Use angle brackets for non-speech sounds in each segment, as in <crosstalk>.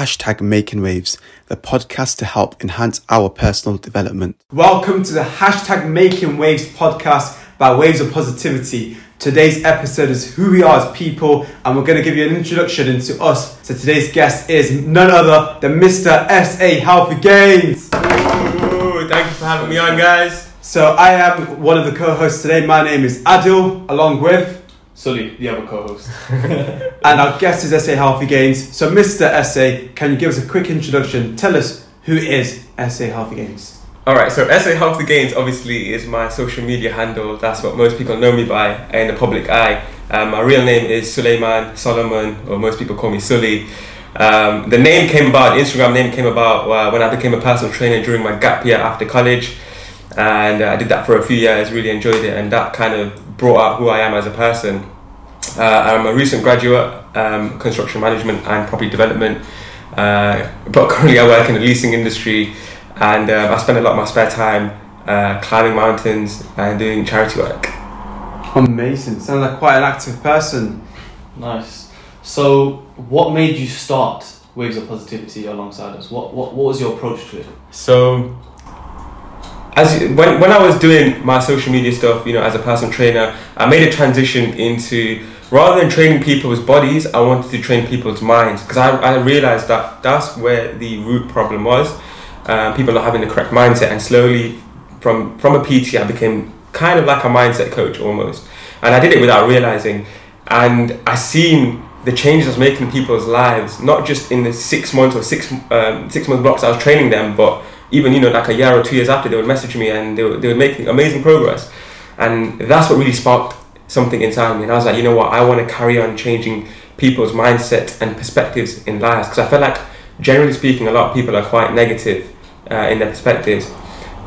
hashtag Making Waves, the podcast to help enhance our personal development. Welcome to the hashtag Making Waves podcast by Waves of Positivity. Today's episode is who we are as people, and we're going to give you an introduction into us. So today's guest is none other than Mr. S.A. Healthy Gains. Ooh, thank you for having me on, guys. So I am one of the co-hosts today. My name is Adil, along with Sully, the other co-host. <laughs> and our guest is SA Healthy Gains. So, Mr. SA, can you give us a quick introduction? Tell us who is SA Healthy Gains. All right, so SA Healthy Gains obviously is my social media handle. That's what most people know me by in the public eye. Um, my real name is Suleiman Solomon, or most people call me Sully. Um, the name came about, the Instagram name came about uh, when I became a personal trainer during my gap year after college. And uh, I did that for a few years, really enjoyed it, and that kind of brought out who I am as a person. Uh, I'm a recent graduate, um, construction management and property development, uh, but currently I work in the leasing industry and um, I spend a lot of my spare time uh, climbing mountains and doing charity work. Amazing. Sounds like quite an active person. Nice. So, what made you start Waves of Positivity alongside us? What, what, what was your approach to it? So, as when when I was doing my social media stuff, you know, as a personal trainer, I made a transition into rather than training people's bodies, I wanted to train people's minds. Because I, I realized that that's where the root problem was. Um, people not having the correct mindset, and slowly from from a PT, I became kind of like a mindset coach almost, and I did it without realizing, and I seen the changes I was making in people's lives, not just in the six months or six um, six month blocks I was training them, but even you know like a year or two years after they would message me and they would, they would make amazing progress. And that's what really sparked something inside me and I was like you know what? I want to carry on changing people's mindset and perspectives in lives because I feel like generally speaking a lot of people are quite negative uh, in their perspectives.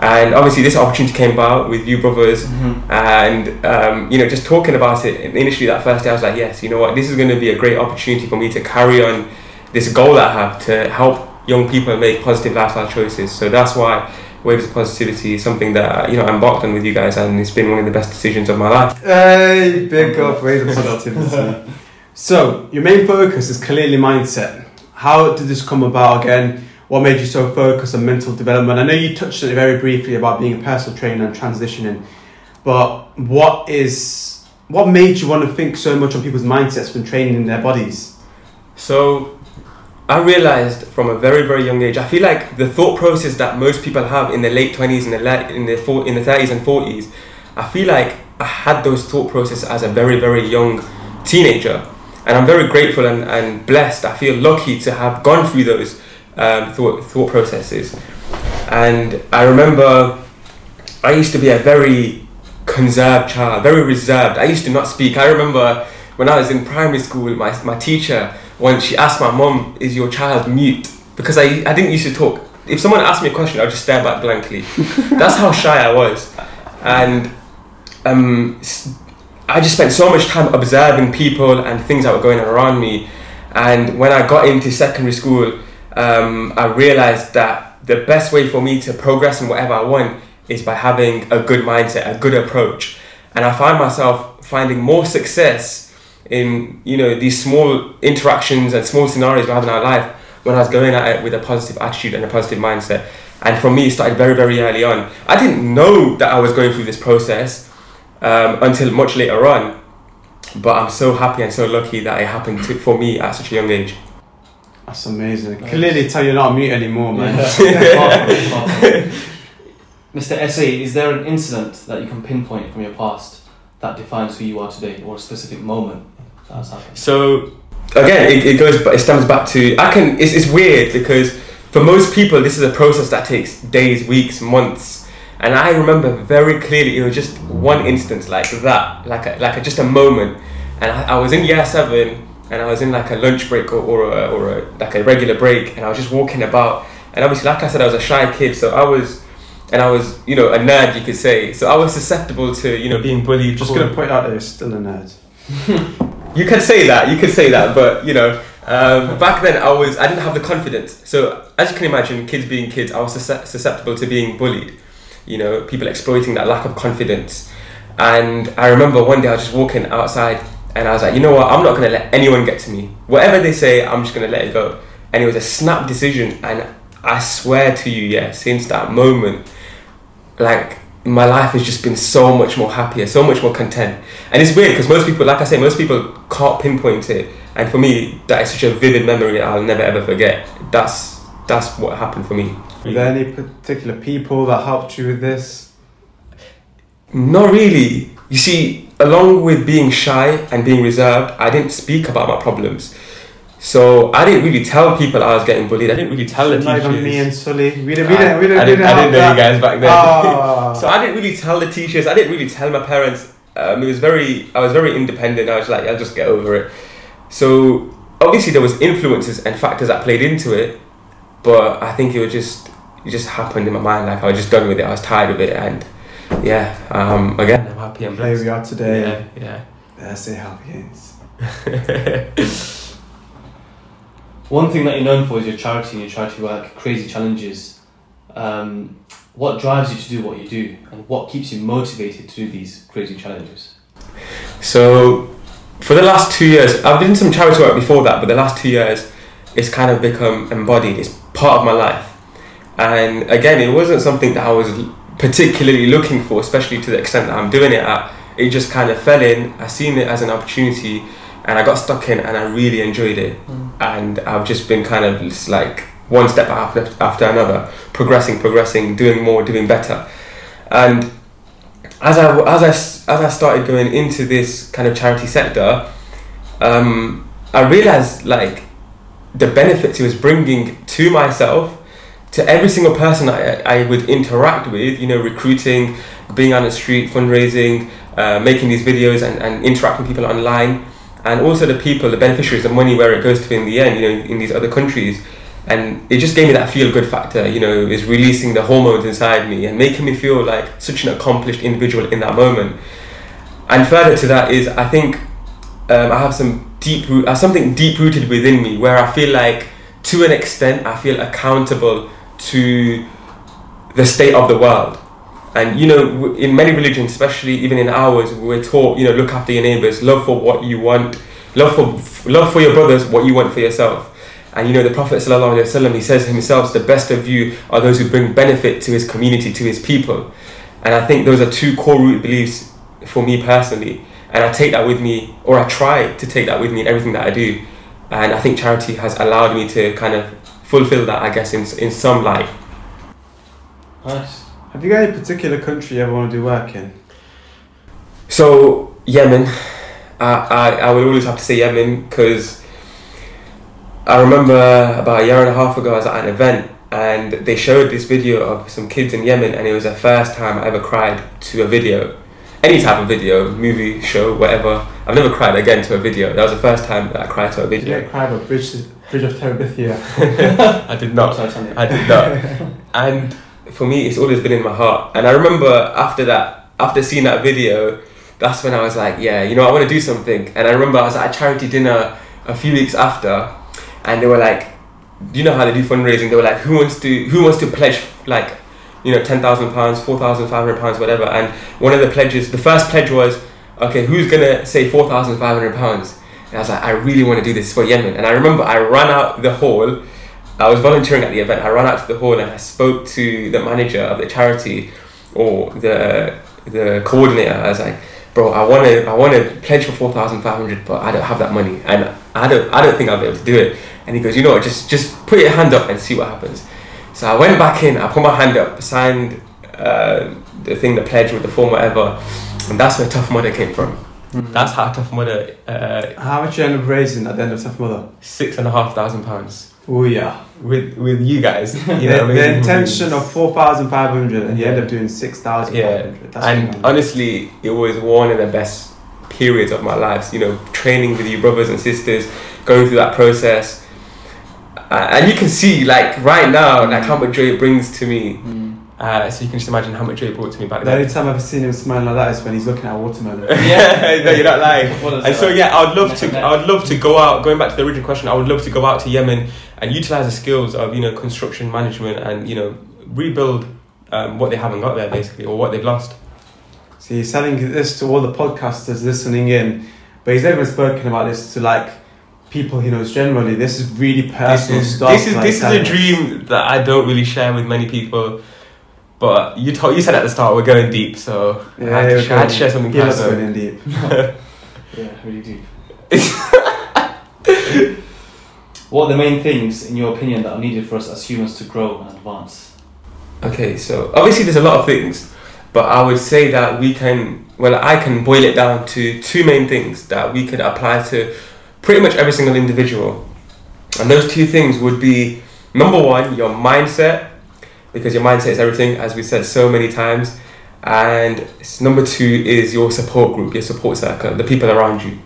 And obviously this opportunity came about with you brothers. Mm-hmm. and um, you know just talking about it initially that first day I was like yes you know what? This is going to be a great opportunity for me to carry on this goal that I have to help young people make positive lifestyle choices. So that's why Waves of Positivity is something that you know I embarked on with you guys, and it's been one of the best decisions of my life. Hey, big up Waves of Positivity. so your main focus is clearly mindset. How did this come about again? What made you so focused on mental development? I know you touched on it very briefly about being a personal trainer and transitioning, but what is what made you want to think so much on people's mindsets when training in their bodies? So I realized from a very very young age. I feel like the thought process that most people have in the late twenties, and the in the four, in the thirties and forties, I feel like I had those thought processes as a very very young teenager, and I'm very grateful and, and blessed. I feel lucky to have gone through those um, thought thought processes, and I remember I used to be a very conserved child, very reserved. I used to not speak. I remember when I was in primary school, my my teacher when she asked my mom, "Is your child mute?" Because I I didn't used to talk. If someone asked me a question, I'd just stare back blankly. <laughs> That's how shy I was, and um, I just spent so much time observing people and things that were going on around me. And when I got into secondary school, um, I realized that the best way for me to progress in whatever I want is by having a good mindset, a good approach. And I find myself finding more success in you know these small interactions and small scenarios we have in our life when I was going at it with a positive attitude and a positive mindset. And for me, it started very, very early on. I didn't know that I was going through this process um, until much later on. But I'm so happy and so lucky that it happened to, for me at such a young age. That's amazing. Nice. Clearly, tell you're not mute anymore, man. <laughs> Mr. <laughs> SA, is there an incident that you can pinpoint from your past that defines who you are today, or a specific moment that's happened? So again, it, it goes, it stems back to I can. It's, it's weird because for most people, this is a process that takes days, weeks, months. And I remember very clearly, it was just one instance like that, like a, like a, just a moment. And I, I, was in year seven, and I was in like a lunch break or, or, a, or a, like a regular break, and I was just walking about. And obviously, like I said, I was a shy kid, so I was, and I was, you know, a nerd, you could say. So I was susceptible to, you know, being bullied. Just gonna point out that you're still a nerd. <laughs> You can say that, you can say that, but you know, um, back then I was I didn't have the confidence. So as you can imagine, kids being kids, I was susceptible to being bullied. You know, people exploiting that lack of confidence. And I remember one day I was just walking outside and I was like, you know what, I'm not gonna let anyone get to me. Whatever they say, I'm just gonna let it go. and it was a snap decision. And I swear to you, yeah, since that moment, like my life has just been so much more happier, so much more content. And it's weird because most people, like I say, most people can't pinpoint it. And for me, that is such a vivid memory I'll never ever forget. That's that's what happened for me. Were there any particular people that helped you with this? Not really. You see, along with being shy and being reserved, I didn't speak about my problems. So I didn't really tell people I was getting bullied. I didn't really tell the Not teachers. even me and Sully. We didn't. We didn't. We didn't. I didn't, I didn't know have you guys back then. Ah. <laughs> so I didn't really tell the teachers. I didn't really tell my parents. Um, it was very. I was very independent. I was like, I'll just get over it. So obviously there was influences and factors that played into it, but I think it was just it just happened in my mind. Like I was just done with it. I was tired of it, and yeah. Um, again, I'm happy and Here blessed. we are today. Yeah, Let's how it is. <laughs> One thing that you're known for is your charity and your charity work, crazy challenges. Um, what drives you to do what you do, and what keeps you motivated to do these crazy challenges? So, for the last two years, I've done some charity work before that, but the last two years, it's kind of become embodied. It's part of my life. And again, it wasn't something that I was particularly looking for, especially to the extent that I'm doing it at. It just kind of fell in. I seen it as an opportunity, and I got stuck in, and I really enjoyed it. And I've just been kind of just like one step after after another, progressing, progressing, doing more, doing better. And as I as I as I started going into this kind of charity sector, um, I realized like the benefits it was bringing to myself, to every single person I, I would interact with. You know, recruiting, being on the street, fundraising, uh, making these videos, and, and interacting with people online, and also the people, the beneficiaries, the money where it goes to in the end. You know, in these other countries. And it just gave me that feel good factor, you know, is releasing the hormones inside me and making me feel like such an accomplished individual in that moment. And further to that is, I think um, I have some deep uh, something deep rooted within me where I feel like, to an extent, I feel accountable to the state of the world. And you know, in many religions, especially even in ours, we're taught, you know, look after your neighbors, love for what you want, love for love for your brothers, what you want for yourself. And you know, the Prophet wasallam, he says himself, the best of you are those who bring benefit to his community, to his people. And I think those are two core root beliefs for me personally. And I take that with me, or I try to take that with me in everything that I do. And I think charity has allowed me to kind of fulfill that, I guess, in, in some light. Nice. Have you got any particular country you ever want to do work in? So Yemen, I, I, I would always have to say Yemen because I remember about a year and a half ago I was at an event and they showed this video of some kids in Yemen and it was the first time I ever cried to a video. Any type of video, movie, show, whatever. I've never cried again to a video. That was the first time that I cried to a Did you video. get cried about Bridge, Bridge of Terabithia? <laughs> <laughs> I did not. Titanic. I did not. <laughs> and for me, it's always been in my heart. And I remember after that, after seeing that video, that's when I was like, yeah, you know, I want to do something. And I remember I was at a charity dinner a few weeks after, and they were like, Do you know how they do fundraising? They were like, who wants to who wants to pledge like, you know, ten thousand pounds, four thousand five hundred pounds, whatever. And one of the pledges, the first pledge was, okay, who's gonna say four thousand five hundred pounds? And I was like, I really want to do this for Yemen. And I remember I ran out the hall. I was volunteering at the event. I ran out to the hall and I spoke to the manager of the charity or the the coordinator. I was like, bro, I want to I want to pledge for four thousand five hundred, but I don't have that money, and I don't I don't think I'll be able to do it. And he goes, you know what, just just put your hand up and see what happens. So I went back in. I put my hand up, signed uh, the thing, the pledge with the form, whatever, and that's where Tough Mudder came from. That's how Tough Mudder, uh, How much you end up raising at the end of Tough Mudder? six and a half thousand pounds Oh yeah. with with you guys. <laughs> You the, know, the intention of four thousand five hundred, and you end up doing six thousand Yeah, five hundred. That's and honestly, it was one of the best periods of my life. You know, training with you brothers and sisters, going through that process, uh, and you can see like right now, like how much joy it brings to me. Mm. Uh, so you can just imagine how much joy it brought to me back the only time I've seen him smiling like that is when he's looking at watermelon. <laughs> yeah, no, you're not <laughs> lying. And so that? yeah, I would love to. I would love to go out. Going back to the original question, I would love to go out to Yemen and utilize the skills of you know construction management and you know rebuild um, what they haven't got there basically or what they've lost. So he's telling this to all the podcasters listening in, but he's never spoken about this to like people he knows generally. This is really This personal is stuff. this is like this is a dream that I don't really share with many people. But you told you said at the start we're going deep, so I, had to, you're I had to share something He loves personal. going in deep. <laughs> Yeah, really deep. <laughs> what are the main things, in your opinion, that are needed for us as humans to grow and advance? Okay, so obviously there's a lot of things, but I would say that we can, well, I can boil it down to two main things that we could apply to pretty much every single individual. And those two things would be number one, your mindset, because your mindset is everything, as we said so many times. And number two is your support group, your support circle, the people around you.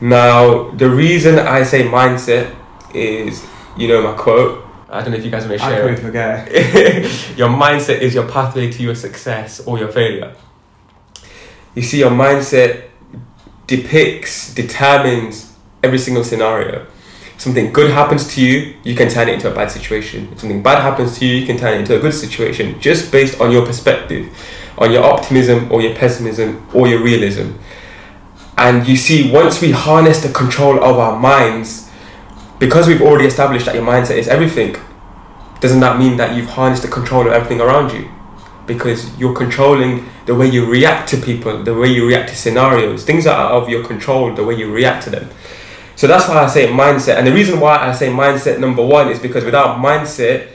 Now, the reason I say mindset is, you know, my quote. I don't know if you guys want to I share it forget. <laughs> your mindset is your pathway to your success or your failure. You see, your mindset depicts, determines every single scenario. Something good happens to you, you can turn it into a bad situation. If something bad happens to you, you can turn it into a good situation just based on your perspective, on your optimism or your pessimism or your realism. And you see, once we harness the control of our minds, because we've already established that your mindset is everything, doesn't that mean that you've harnessed the control of everything around you? Because you're controlling the way you react to people, the way you react to scenarios, things that are out of your control, the way you react to them. So that's why I say mindset. And the reason why I say mindset number one is because without mindset,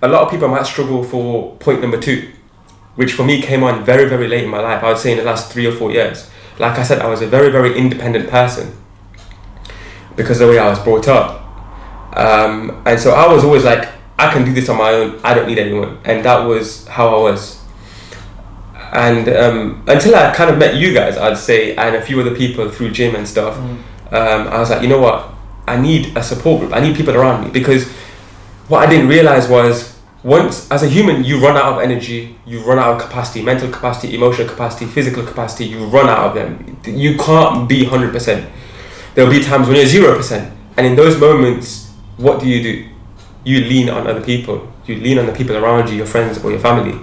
a lot of people might struggle for point number two, which for me came on very, very late in my life. I would say in the last three or four years. Like I said, I was a very, very independent person because the way I was brought up. Um, and so I was always like, I can do this on my own. I don't need anyone, and that was how I was. And um, until I kind of met you guys, I'd say, and a few other people through gym and stuff, um, I was like, you know what? I need a support group. I need people around me because what I didn't realize was once, as a human, you run out of energy, you run out of capacity, mental capacity, emotional capacity, physical capacity. You run out of them. You can't be hundred percent. There'll be times when you're zero percent, and in those moments, what do you do? You lean on other people. You lean on the people around you, your friends or your family.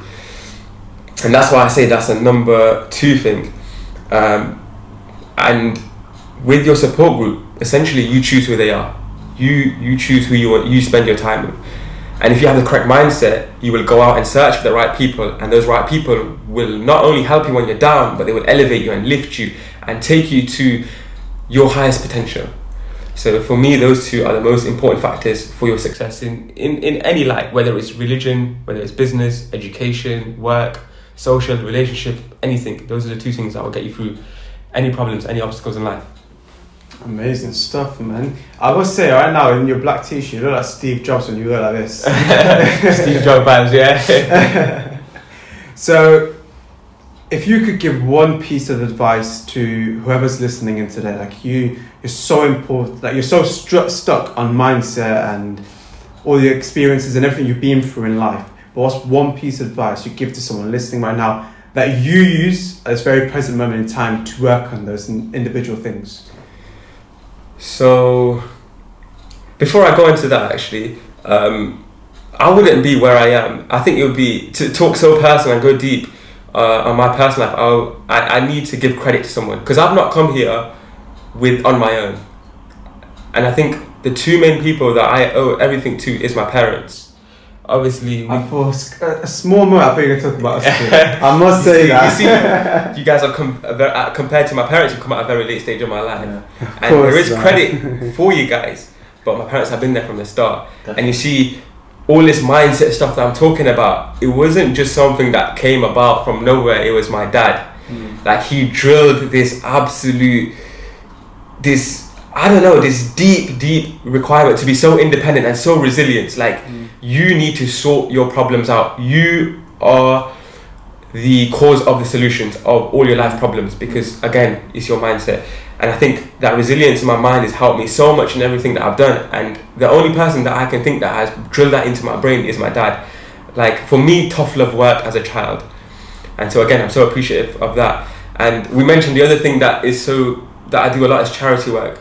And that's why I say that's a number two thing. Um, and with your support group, essentially you choose who they are. You you choose who you. You spend your time with. And if you have the correct mindset, you will go out and search for the right people, and those right people will not only help you when you're down, but they will elevate you and lift you and take you to your highest potential. So for me, those two are the most important factors for your success in, in, in any life, whether it's religion, whether it's business, education, work, social, relationship, anything. Those are the two things that will get you through any problems, any obstacles in life. Amazing stuff, man. I will say right now in your black t-shirt, you look like Steve Jobs when you look like this. <laughs> Steve Jobs vibes, yeah. <laughs> So, if you could give one piece of advice to whoever's listening in today, like you, you're so important, like you're so stru- stuck on mindset and all your experiences and everything you've been through in life. But what's one piece of advice you give to someone listening right now that you use at this very present moment in time to work on those individual things? So, before I go into that, actually, um, I wouldn't be where I am. I think it would be to talk so personal and go deep uh, on my personal life. I'll, I I need to give credit to someone because I've not come here with on my own, and I think the two main people that I owe everything to is my parents. Obviously, we, I thought a, a small moment. I thought you were going to talk about us. I must say see- that. you see, <laughs> you guys are com- uh, compared to my parents who come at a very late stage of my life, and course, there is man. credit <laughs> for you guys. But my parents have been there from the start, and you see, all this mindset stuff that I'm talking about, it wasn't just something that came about from nowhere. It was my dad. Like he drilled this absolute, this I don't know, this deep, deep requirement to be so independent and so resilient. Like you need to sort your problems out. You are the cause of the solutions of all your life problems because again, it's your mindset. And I think that resilience in my mind has helped me so much in everything that I've done. And the only person that I can think that has drilled that into my brain is my dad. Like for me, tough love worked as a child. And so again, I'm so appreciative of that. And we mentioned the other thing that is so that I do a lot is charity work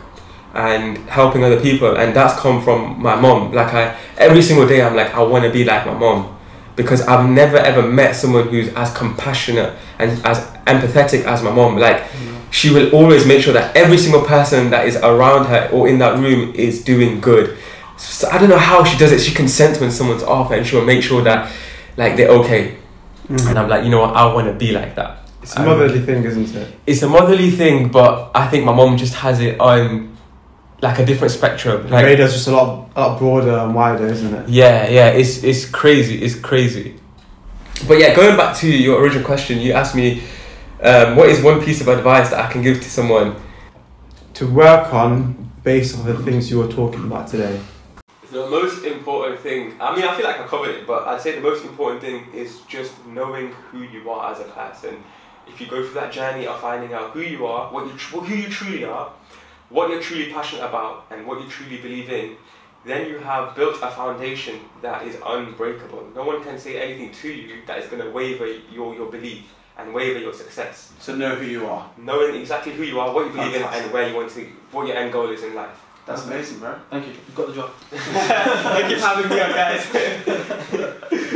and helping other people, and that's come from my mom. Like I, every single day, I'm like, I want to be like my mom, because I've never ever met someone who's as compassionate and as empathetic as my mom. Like she will always make sure that every single person that is around her or in that room is doing good. So I don't know how she does it. She can sense when someone's off, and she'll make sure that like they're okay. Mhm. And I'm like, you know what? I want to be like that. It's a motherly thing, isn't it? It's a motherly thing, but I think my mom just has it on like a different spectrum. The Like, radar's just a lot, a lot broader and wider, isn't it? yeah, yeah, it's it's crazy. It's crazy. But yeah, going back to your original question, you asked me, um, what is one piece of advice that I can give to someone? To work on based on the things you were talking about today. The most important thing, I mean, I feel like I covered it, but I'd say the most important thing is just knowing who you are as a person. If you go through that journey of finding out who you are, what you tr- who you truly are, what you're truly passionate about, and what you truly believe in, then you have built a foundation that is unbreakable. No one can say anything to you that is going to waver your, your belief and waver your success. So know who you are. Knowing exactly who you are, what you believe in, and where you want to, what your end goal is in life. That's amazing, bro. Thank you. You've got the job. <laughs> Thank you for having me on, guys. <laughs>